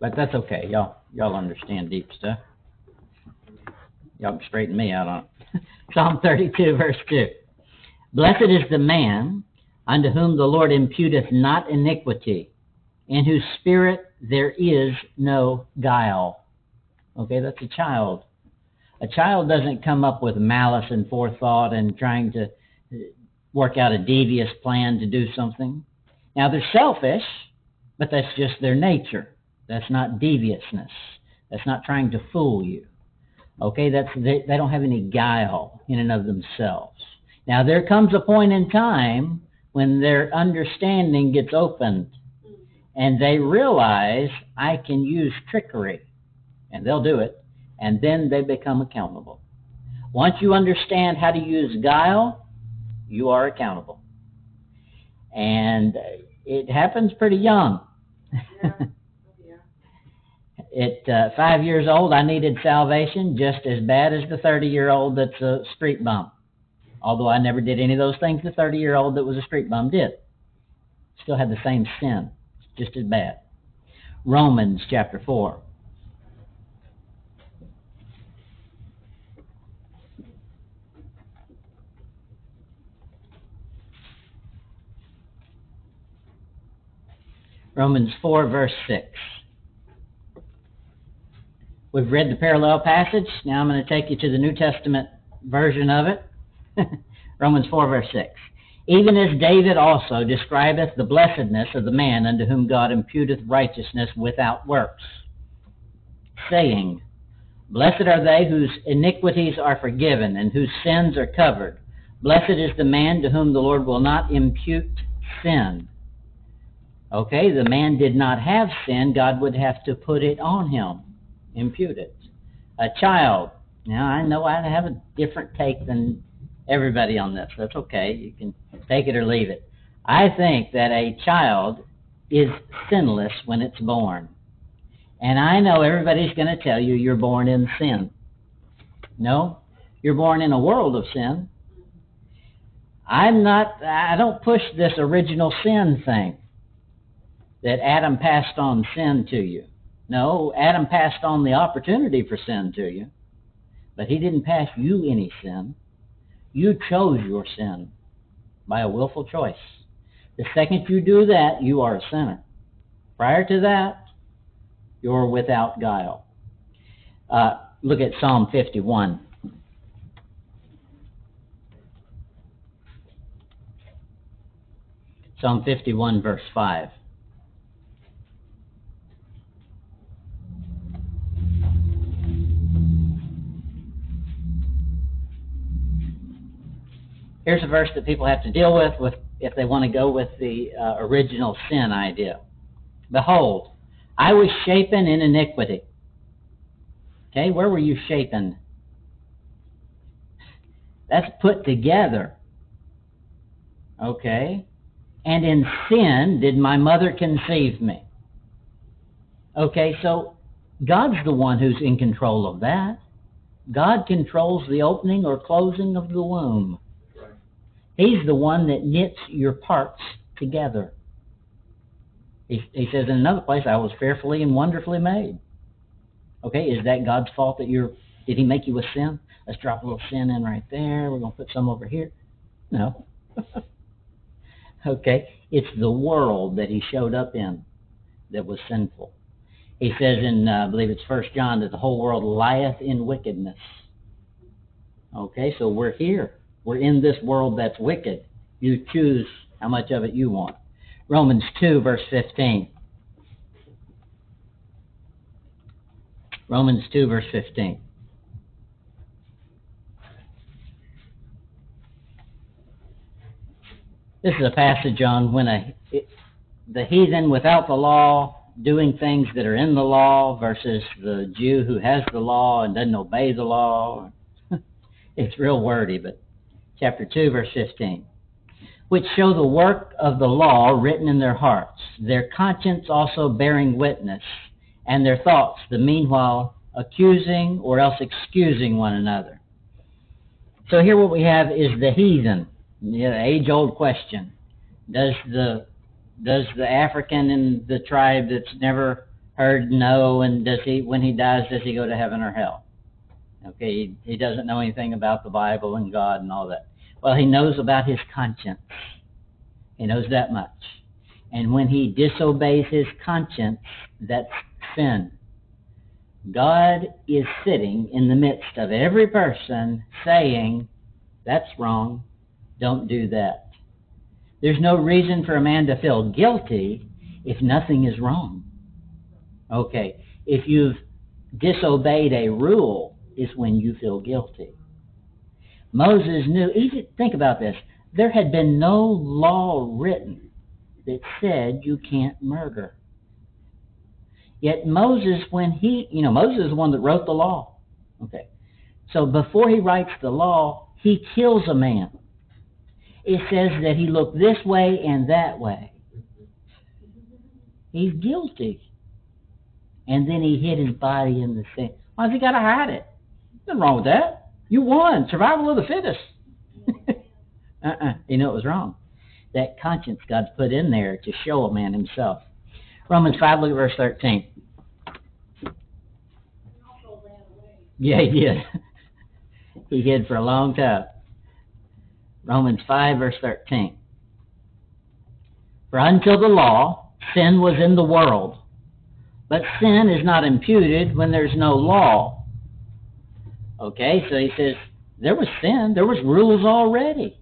but that's okay. Y'all, y'all understand deep stuff. Y'all can straighten me out on it. Psalm 32, verse 2. Blessed is the man unto whom the Lord imputeth not iniquity, in whose spirit there is no guile. Okay, that's a child. A child doesn't come up with malice and forethought and trying to work out a devious plan to do something. Now, they're selfish, but that's just their nature. That's not deviousness. That's not trying to fool you. Okay, that's they, they don't have any guile in and of themselves. Now, there comes a point in time when their understanding gets opened and they realize I can use trickery, and they'll do it, and then they become accountable. Once you understand how to use guile, you are accountable. And it happens pretty young. Yeah. At uh, five years old, I needed salvation just as bad as the 30 year old that's a street bum although I never did any of those things the 30 year old that was a street bum did. Still had the same sin, just as bad. Romans chapter 4. Romans 4, verse 6. We've read the parallel passage. Now I'm going to take you to the New Testament version of it. Romans 4, verse 6. Even as David also describeth the blessedness of the man unto whom God imputeth righteousness without works, saying, Blessed are they whose iniquities are forgiven and whose sins are covered. Blessed is the man to whom the Lord will not impute sin. Okay, the man did not have sin. God would have to put it on him, impute it. A child. Now, I know I have a different take than everybody on this. That's okay. You can take it or leave it. I think that a child is sinless when it's born. And I know everybody's going to tell you you're born in sin. No, you're born in a world of sin. I'm not, I don't push this original sin thing that Adam passed on sin to you. No, Adam passed on the opportunity for sin to you, but he didn't pass you any sin. You chose your sin by a willful choice. The second you do that, you are a sinner. Prior to that, you're without guile. Uh, look at Psalm 51. Psalm 51, verse 5. Here's a verse that people have to deal with, with if they want to go with the uh, original sin idea. Behold, I was shapen in iniquity. Okay, where were you shapen? That's put together. Okay? And in sin did my mother conceive me. Okay, so God's the one who's in control of that. God controls the opening or closing of the womb. He's the one that knits your parts together. He, he says in another place, I was fearfully and wonderfully made. Okay, is that God's fault that you're, did he make you a sin? Let's drop a little sin in right there. We're going to put some over here. No. okay, it's the world that he showed up in that was sinful. He says in, uh, I believe it's First John, that the whole world lieth in wickedness. Okay, so we're here. We're in this world that's wicked. You choose how much of it you want. Romans 2, verse 15. Romans 2, verse 15. This is a passage on when a, the heathen without the law doing things that are in the law versus the Jew who has the law and doesn't obey the law. it's real wordy, but chapter 2, verse 15, which show the work of the law written in their hearts, their conscience also bearing witness, and their thoughts the meanwhile accusing or else excusing one another. So here what we have is the heathen, the age old question. Does the does the African in the tribe that's never heard know and does he when he dies does he go to heaven or hell? Okay, he, he doesn't know anything about the Bible and God and all that. Well, he knows about his conscience. He knows that much. And when he disobeys his conscience, that's sin. God is sitting in the midst of every person saying, That's wrong. Don't do that. There's no reason for a man to feel guilty if nothing is wrong. Okay, if you've disobeyed a rule, is when you feel guilty. Moses knew, even think about this, there had been no law written that said you can't murder. Yet Moses, when he, you know, Moses is the one that wrote the law. Okay. So before he writes the law, he kills a man. It says that he looked this way and that way. He's guilty. And then he hid his body in the sand. Why's he got to hide it? Nothing wrong with that. You won. Survival of the fittest. uh-uh. You know it was wrong. that conscience God's put in there to show a man himself. Romans 5, look at verse 13. Yeah, he did. he hid for a long time. Romans 5, verse 13. For until the law, sin was in the world. But sin is not imputed when there's no law. Okay, so he says there was sin, there was rules already.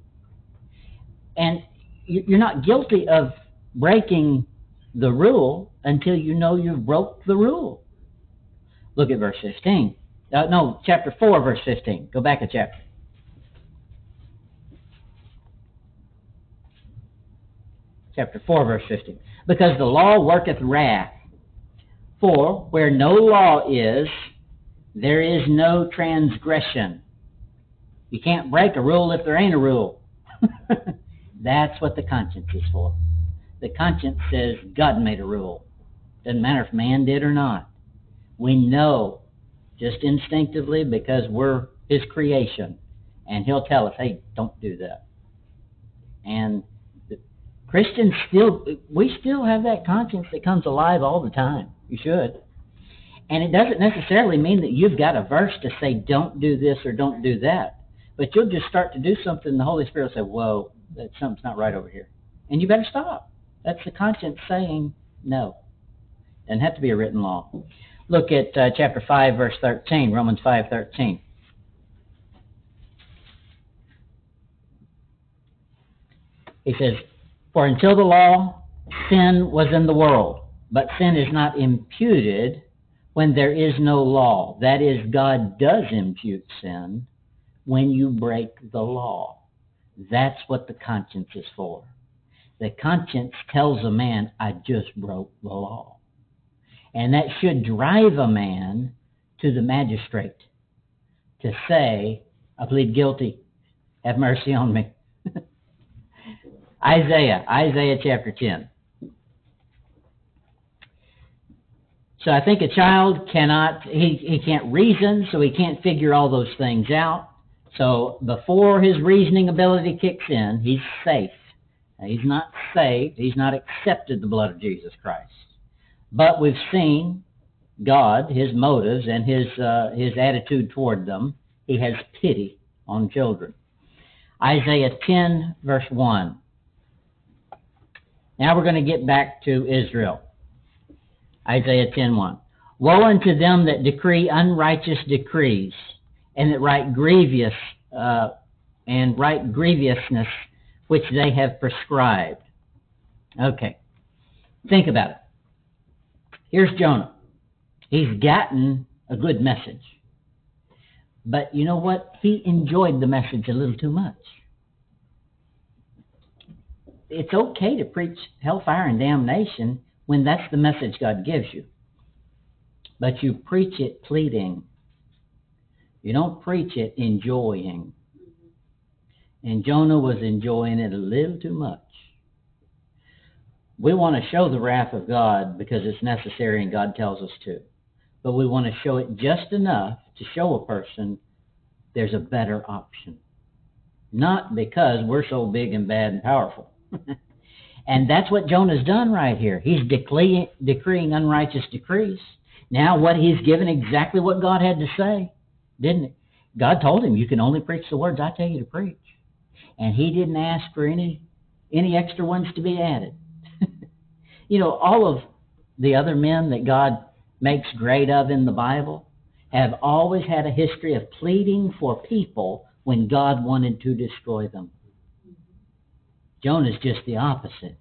And you're not guilty of breaking the rule until you know you've broke the rule. Look at verse 15. Uh, no, chapter 4, verse 15. Go back a chapter. Chapter 4, verse 15. Because the law worketh wrath. For where no law is, there is no transgression. You can't break a rule if there ain't a rule. That's what the conscience is for. The conscience says God made a rule. Doesn't matter if man did or not. We know just instinctively because we're his creation. And he'll tell us, hey, don't do that. And Christians still, we still have that conscience that comes alive all the time. You should. And it doesn't necessarily mean that you've got a verse to say, don't do this or don't do that. But you'll just start to do something, and the Holy Spirit will say, whoa, that something's not right over here. And you better stop. That's the conscience saying no. Doesn't have to be a written law. Look at uh, chapter 5, verse 13, Romans 5, 13. He says, For until the law, sin was in the world, but sin is not imputed when there is no law. That is, God does impute sin when you break the law. That's what the conscience is for. The conscience tells a man, I just broke the law. And that should drive a man to the magistrate to say, I plead guilty. Have mercy on me. Isaiah, Isaiah chapter 10. So I think a child cannot, he, he can't reason, so he can't figure all those things out. So before his reasoning ability kicks in, he's safe. He's not saved. He's not accepted the blood of Jesus Christ. But we've seen God, His motives, and His uh, His attitude toward them. He has pity on children. Isaiah 10, verse 1. Now we're going to get back to Israel. Isaiah 10, 1. Woe unto them that decree unrighteous decrees and that write grievous uh, and write grievousness which they have prescribed. Okay, think about it. Here's Jonah. He's gotten a good message. But you know what? He enjoyed the message a little too much. It's okay to preach hellfire and damnation when that's the message God gives you. But you preach it pleading you don't preach it enjoying. And Jonah was enjoying it a little too much. We want to show the wrath of God because it's necessary and God tells us to. But we want to show it just enough to show a person there's a better option. Not because we're so big and bad and powerful. and that's what Jonah's done right here. He's decreeing, decreeing unrighteous decrees. Now, what he's given exactly what God had to say didn't it? God told him, "You can only preach the words I tell you to preach," and he didn't ask for any any extra ones to be added. you know, all of the other men that God makes great of in the Bible have always had a history of pleading for people when God wanted to destroy them. Jonah's just the opposite.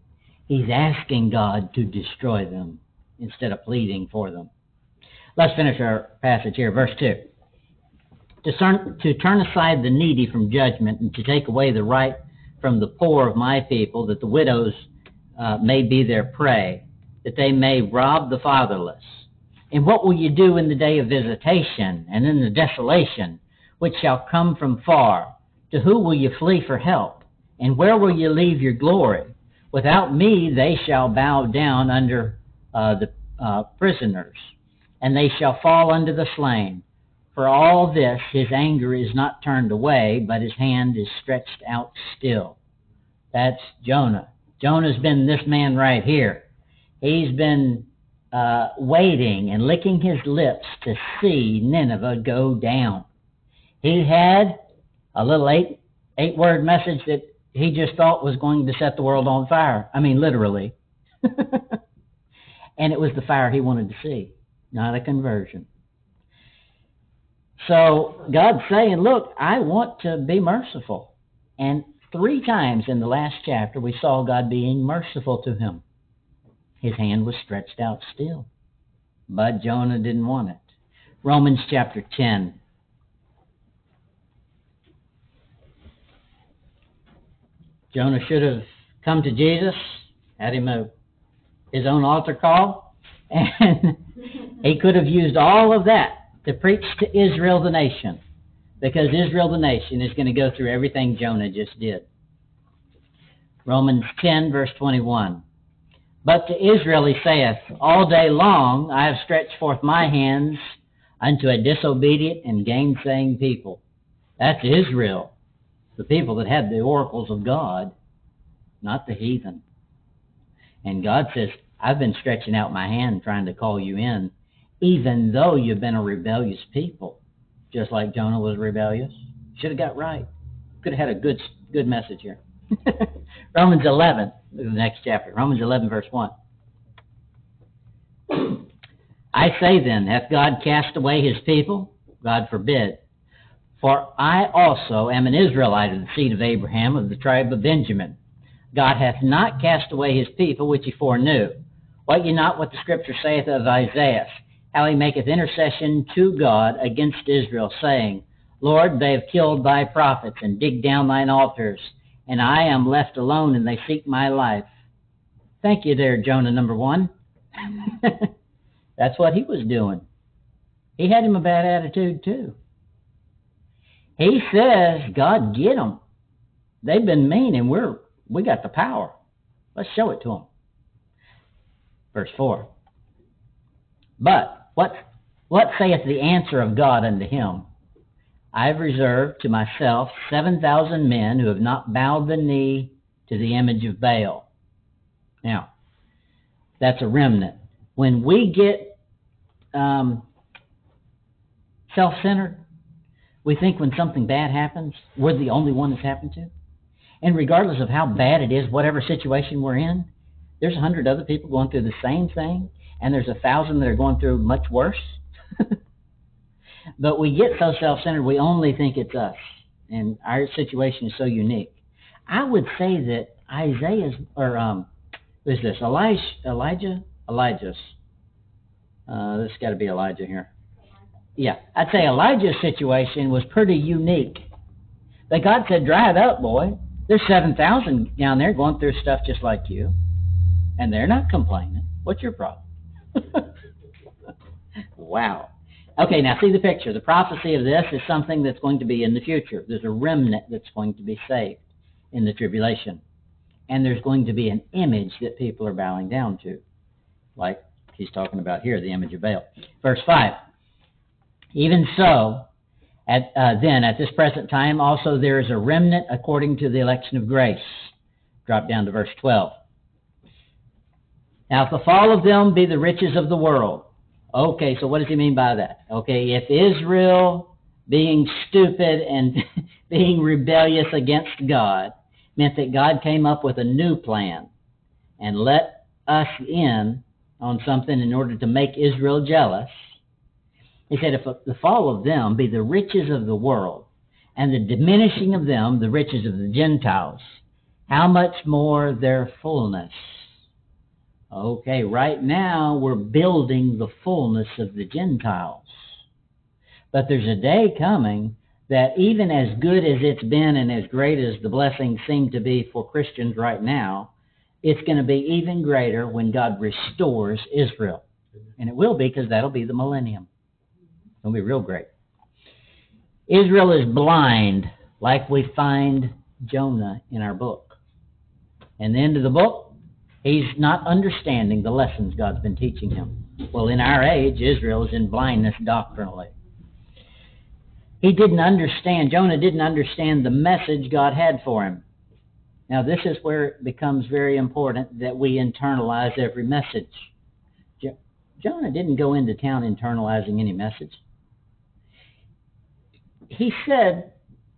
He's asking God to destroy them instead of pleading for them. Let's finish our passage here, verse 2 to turn, to turn aside the needy from judgment and to take away the right from the poor of my people, that the widows uh, may be their prey, that they may rob the fatherless. And what will you do in the day of visitation and in the desolation which shall come from far? To who will you flee for help? And where will you leave your glory? Without me they shall bow down under uh, the uh, prisoners, and they shall fall under the slain. For all this, his anger is not turned away, but his hand is stretched out still. That's Jonah. Jonah's been this man right here. He's been uh, waiting and licking his lips to see Nineveh go down. He had a little eight eight word message that he just thought was going to set the world on fire. I mean, literally. and it was the fire he wanted to see, not a conversion. So God's saying, Look, I want to be merciful. And three times in the last chapter, we saw God being merciful to him. His hand was stretched out still. But Jonah didn't want it. Romans chapter 10. Jonah should have come to Jesus, had him a, his own altar call, and he could have used all of that to preach to Israel the nation, because Israel the nation is going to go through everything Jonah just did. Romans 10, verse 21. But to Israel he saith, All day long I have stretched forth my hands unto a disobedient and gainsaying people. That's Israel, the people that had the oracles of God, not the heathen. And God says, I've been stretching out my hand trying to call you in, even though you've been a rebellious people, just like Jonah was rebellious. Should have got right. Could have had a good good message here. Romans 11, the next chapter. Romans 11, verse 1. I say then, hath God cast away his people? God forbid. For I also am an Israelite of the seed of Abraham, of the tribe of Benjamin. God hath not cast away his people which he foreknew. What ye not what the scripture saith of Isaiah, how he maketh intercession to God against Israel, saying, Lord, they have killed thy prophets and digged down thine altars and I am left alone and they seek my life. Thank you there, Jonah number one. That's what he was doing. He had him a bad attitude too. He says, God, get them. They've been mean and we're, we got the power. Let's show it to them. Verse 4. But what, what saith the answer of God unto him? I have reserved to myself 7,000 men who have not bowed the knee to the image of Baal. Now, that's a remnant. When we get um, self centered, we think when something bad happens, we're the only one that's happened to. And regardless of how bad it is, whatever situation we're in, there's a hundred other people going through the same thing, and there's a thousand that are going through much worse. But we get so self centered, we only think it's us. And our situation is so unique. I would say that Isaiah's, or um, who's this? Elijah? Elijah? Elijah's. Uh, this got to be Elijah here. Yeah, I'd say Elijah's situation was pretty unique. But God said, "Dry it up, boy. There's seven thousand down there going through stuff just like you, and they're not complaining. What's your problem?" wow. Okay, now see the picture. The prophecy of this is something that's going to be in the future. There's a remnant that's going to be saved in the tribulation. And there's going to be an image that people are bowing down to, like he's talking about here, the image of Baal. Verse 5 Even so, at, uh, then, at this present time, also there is a remnant according to the election of grace. Drop down to verse 12. Now, if the fall of them be the riches of the world, Okay, so what does he mean by that? Okay, if Israel being stupid and being rebellious against God meant that God came up with a new plan and let us in on something in order to make Israel jealous, he said, if the fall of them be the riches of the world, and the diminishing of them the riches of the Gentiles, how much more their fullness? Okay, right now we're building the fullness of the Gentiles. But there's a day coming that even as good as it's been and as great as the blessings seem to be for Christians right now, it's going to be even greater when God restores Israel. And it will be because that'll be the millennium. It'll be real great. Israel is blind, like we find Jonah in our book. And the end of the book, He's not understanding the lessons God's been teaching him. Well, in our age, Israel is in blindness doctrinally. He didn't understand, Jonah didn't understand the message God had for him. Now, this is where it becomes very important that we internalize every message. Jo- Jonah didn't go into town internalizing any message. He said,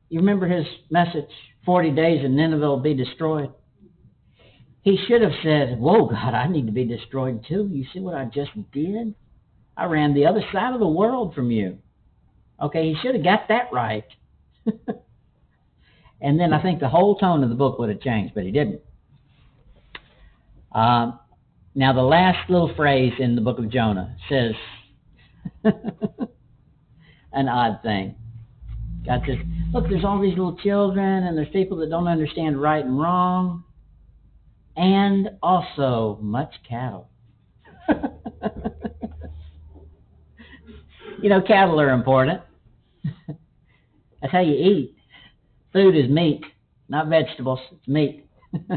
you remember his message, 40 days and Nineveh will be destroyed? He should have said, Whoa, God, I need to be destroyed too. You see what I just did? I ran the other side of the world from you. Okay, he should have got that right. and then I think the whole tone of the book would have changed, but he didn't. Um, now, the last little phrase in the book of Jonah says an odd thing. God says, Look, there's all these little children, and there's people that don't understand right and wrong, and also much cattle. you know, cattle are important. That's how you eat. Food is meat, not vegetables. It's meat.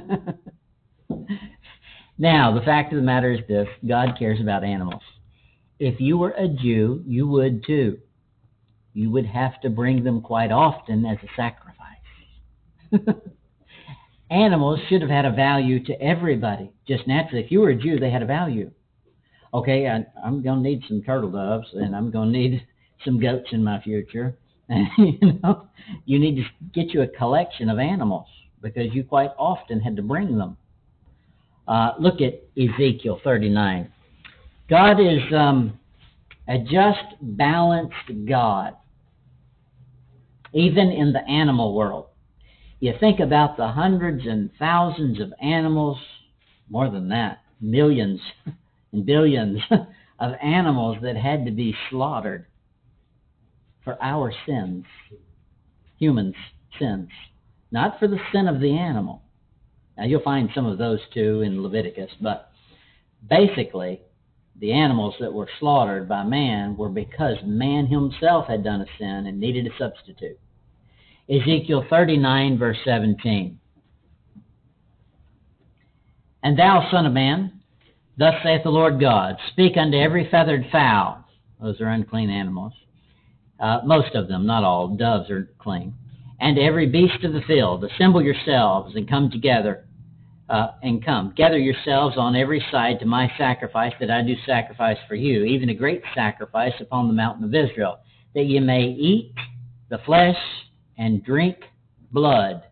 now, the fact of the matter is this God cares about animals. If you were a Jew, you would too. You would have to bring them quite often as a sacrifice. animals should have had a value to everybody. Just naturally, if you were a Jew, they had a value. Okay, I, am going to need some turtle doves, and I'm going to need some goats in my future. you know, you need to get you a collection of animals because you quite often had to bring them. Uh, look at Ezekiel 39. God is um, a just, balanced God, even in the animal world. You think about the hundreds and thousands of animals, more than that, millions and billions of animals that had to be slaughtered for our sins, humans' sins, not for the sin of the animal. Now, you'll find some of those too in Leviticus, but basically, the animals that were slaughtered by man were because man himself had done a sin and needed a substitute. Ezekiel 39, verse 17. And thou, son of man, thus saith the Lord God, speak unto every feathered fowl, those are unclean animals, uh, most of them, not all, doves are clean, and every beast of the field, assemble yourselves and come together, uh, and come, gather yourselves on every side to my sacrifice that I do sacrifice for you, even a great sacrifice upon the mountain of Israel, that ye may eat the flesh and drink blood.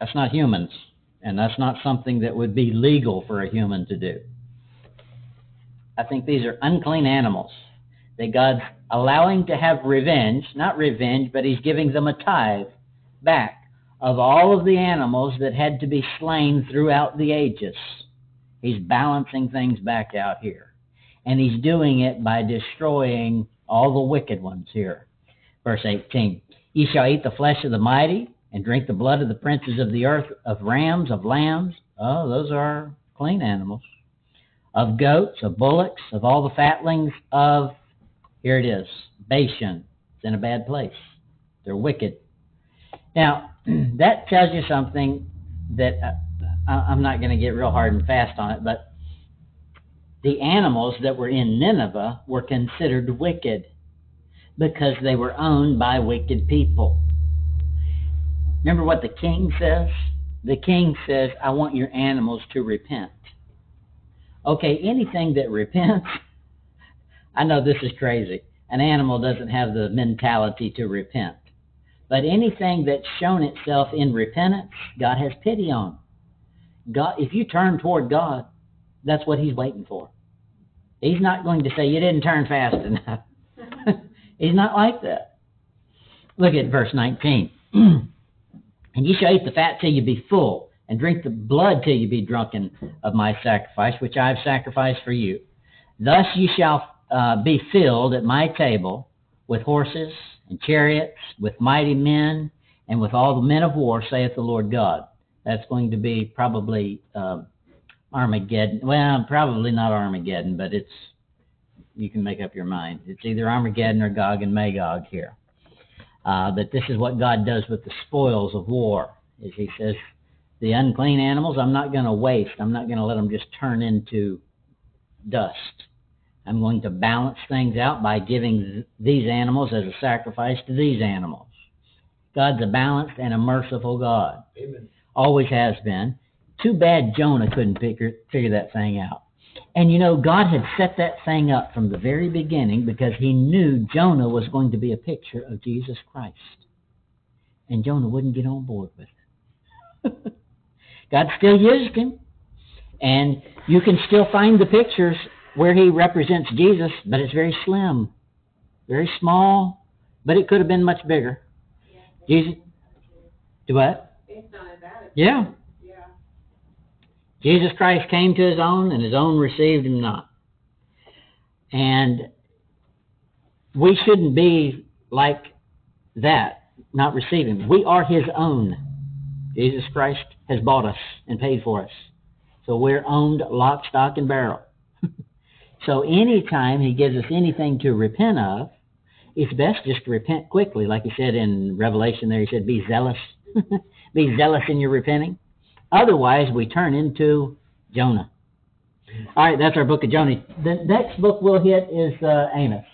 That's not humans, and that's not something that would be legal for a human to do. I think these are unclean animals that God's allowing to have revenge, not revenge, but He's giving them a tithe back of all of the animals that had to be slain throughout the ages. He's balancing things back out here. And He's doing it by destroying all the wicked ones here. Verse 18 Ye shall eat the flesh of the mighty, and drink the blood of the princes of the earth, of rams, of lambs. Oh, those are clean animals. Of goats, of bullocks, of all the fatlings of, here it is, Bashan. It's in a bad place. They're wicked. Now, that tells you something that uh, I'm not going to get real hard and fast on it, but the animals that were in Nineveh were considered wicked because they were owned by wicked people. Remember what the king says? The king says, I want your animals to repent. Okay, anything that repents, I know this is crazy. An animal doesn't have the mentality to repent. But anything that's shown itself in repentance, God has pity on. God, if you turn toward God, that's what He's waiting for. He's not going to say, You didn't turn fast enough. He's not like that. Look at verse 19. and ye shall eat the fat till you be full, and drink the blood till you be drunken of my sacrifice, which I have sacrificed for you. Thus ye shall uh, be filled at my table with horses and chariots, with mighty men, and with all the men of war, saith the Lord God. That's going to be probably uh, Armageddon. Well, probably not Armageddon, but it's you can make up your mind. It's either Armageddon or Gog and Magog here. Uh, but this is what God does with the spoils of war. Is He says, the unclean animals, I'm not going to waste. I'm not going to let them just turn into dust. I'm going to balance things out by giving th- these animals as a sacrifice to these animals. God's a balanced and a merciful God. Amen. Always has been. Too bad Jonah couldn't figure, figure that thing out. And you know, God had set that thing up from the very beginning because he knew Jonah was going to be a picture of Jesus Christ. And Jonah wouldn't get on board with it. God still used him. And you can still find the pictures where he represents Jesus, but it's very slim, very small, but it could have been much bigger. Jesus, do what? It's not as bad as. Yeah. Yeah. Jesus Christ came to his own, and his own received him not. And we shouldn't be like that, not receiving. We are his own. Jesus Christ has bought us and paid for us. So we're owned lock, stock, and barrel. so anytime he gives us anything to repent of, it's best just to repent quickly. Like he said in Revelation there, he said, be zealous. be zealous in your repenting. Otherwise, we turn into Jonah. All right, that's our book of Jonah. The next book we'll hit is uh, Amos.